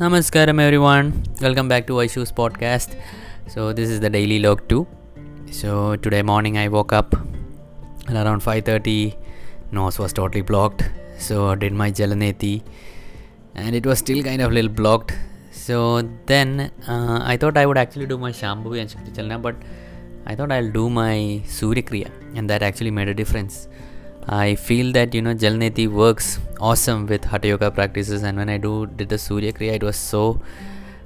Namaskaram everyone. Welcome back to Vaishu's podcast. So this is the daily log 2. So today morning I woke up and around 5:30. Nose was totally blocked. So I did my Jalaneti and it was still kind of little blocked. So then uh, I thought I would actually do my Shambhavi and Shakti Chalana, but I thought I'll do my Surya Kriya and that actually made a difference. I feel that you know Jalneti works awesome with Hatha Yoga practices, and when I do did the Surya Kriya, it was so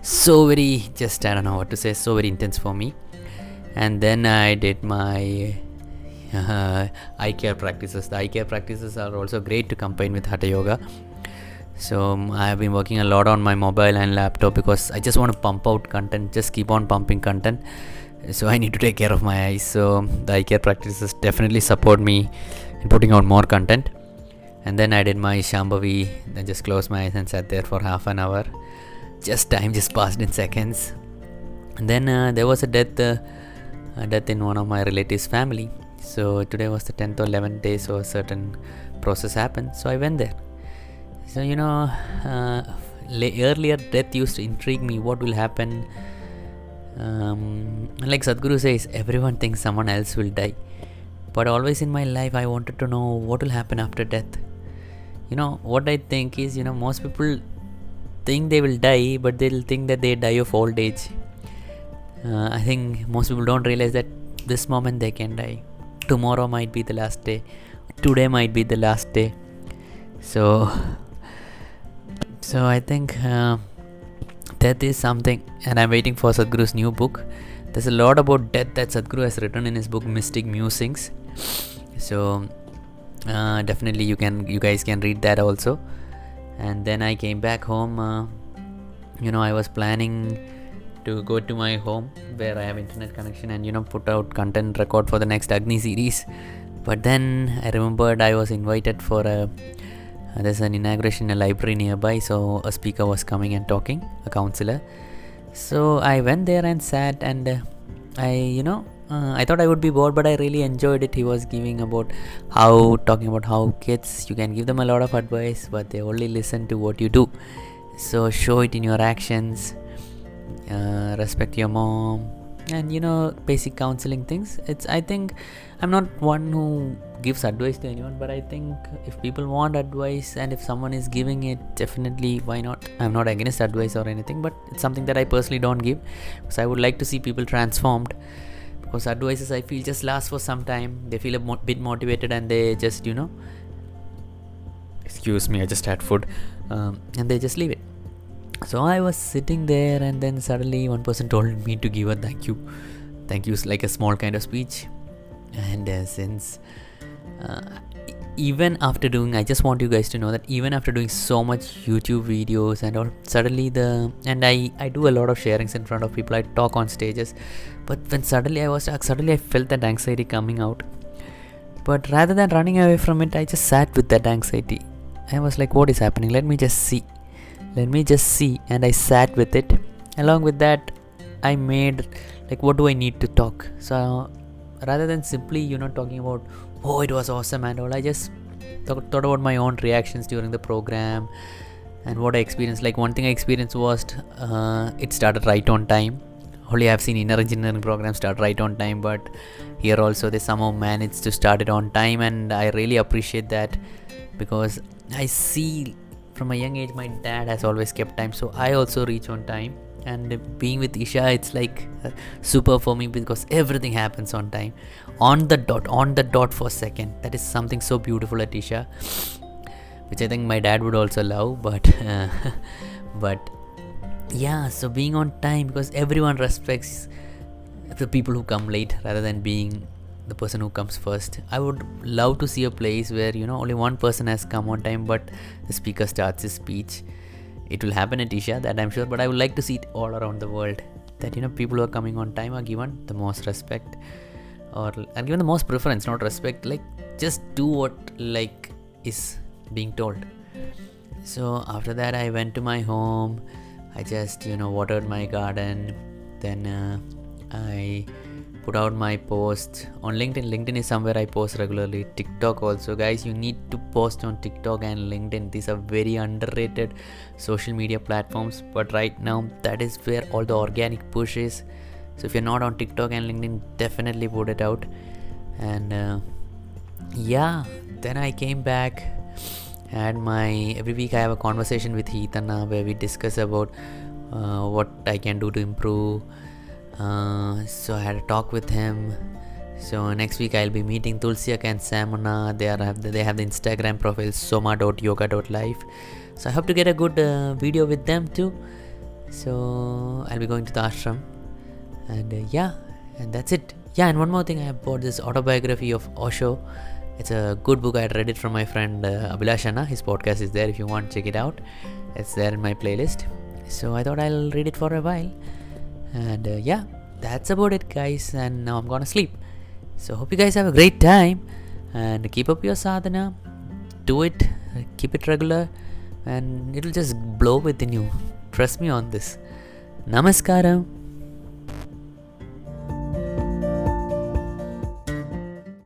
so very just I don't know what to say, so very intense for me. And then I did my uh, eye care practices. The eye care practices are also great to combine with Hatha Yoga. So I have been working a lot on my mobile and laptop because I just want to pump out content, just keep on pumping content. So I need to take care of my eyes. So the eye care practices definitely support me in putting out more content. And then I did my Shambhavi, then just closed my eyes and sat there for half an hour. Just time just passed in seconds. And then uh, there was a death, uh, a death in one of my relatives' family. So today was the 10th or 11th day, so a certain process happened. So I went there. So you know, uh, earlier death used to intrigue me. What will happen? Um, like Sadhguru says, everyone thinks someone else will die but always in my life i wanted to know what will happen after death. You know what i think is you know most people think they will die but they'll think that they die of old age. Uh, i think most people don't realize that this moment they can die. Tomorrow might be the last day. Today might be the last day. So so i think uh, death is something and i'm waiting for sadhguru's new book there's a lot about death that sadhguru has written in his book mystic musings. So uh, definitely you can you guys can read that also. And then i came back home uh, you know i was planning to go to my home where i have internet connection and you know put out content record for the next agni series. But then i remembered i was invited for a there's an inauguration in a library nearby so a speaker was coming and talking a counselor so i went there and sat and uh, i you know uh, I thought I would be bored, but I really enjoyed it. He was giving about how talking about how kids you can give them a lot of advice, but they only listen to what you do. So show it in your actions. Uh, respect your mom, and you know basic counseling things. It's I think I'm not one who gives advice to anyone, but I think if people want advice and if someone is giving it, definitely why not? I'm not against advice or anything, but it's something that I personally don't give because I would like to see people transformed because advices I feel just last for some time. They feel a mo- bit motivated and they just you know, excuse me, I just had food, um, and they just leave it. So I was sitting there, and then suddenly one person told me to give a thank you. Thank you, like a small kind of speech. And uh, since uh, even after doing, I just want you guys to know that even after doing so much YouTube videos and all, suddenly the and I I do a lot of sharings in front of people. I talk on stages, but when suddenly I was suddenly I felt that anxiety coming out. But rather than running away from it, I just sat with that anxiety. I was like, what is happening? Let me just see let me just see and i sat with it along with that i made like what do i need to talk so rather than simply you know talking about oh it was awesome and all i just th- thought about my own reactions during the program and what i experienced. Like one thing i experienced was uh, it started right on time. Only i've seen inner engineering programs start right on time but here also they somehow managed to start it on time and i really appreciate that because i see from a young age my dad has always kept time so i also reach on time and being with isha it's like uh, super for me because everything happens on time. On the dot on the dot for a second. That is something so beautiful at isha which i think my dad would also love but uh, but yeah so being on time because everyone respects the people who come late rather than being the person who comes first. I would love to see a place where you know only one person has come on time but the speaker starts his speech it will happen at isha that i'm sure but i would like to see it all around the world. That you know people who are coming on time are given the most respect or are given the most preference not respect like just do what like is being told. So after that i went to my home. I just you know watered my garden. Then uh, i put out my posts on linkedin. Linkedin is somewhere i post regularly. Tiktok also. Guys you need to post on tiktok and linkedin. These are very underrated social media platforms. But right now that is where all the organic push is. So if you're not on tiktok and linkedin definitely put it out. And uh, yeah then i came back. And my every week i have a conversation with Heathana where we discuss about uh, what i can do to improve uh, so I had a talk with him. So next week I'll be meeting Tulsiak and Samana. They are have the, they have the Instagram profile soma.yoga.life. So I hope to get a good uh, video with them too. So I'll be going to the ashram, and uh, yeah, and that's it. Yeah, and one more thing, I bought this autobiography of Osho. It's a good book. I read it from my friend uh, Abhilashana. His podcast is there. If you want, check it out. It's there in my playlist. So I thought I'll read it for a while and uh, yeah that's about it guys. And now i'm gonna sleep. So hope you guys have a great time. And keep up your sadhana. Do it. Keep it regular. And it'll just blow within you. Trust me on this. Namaskaram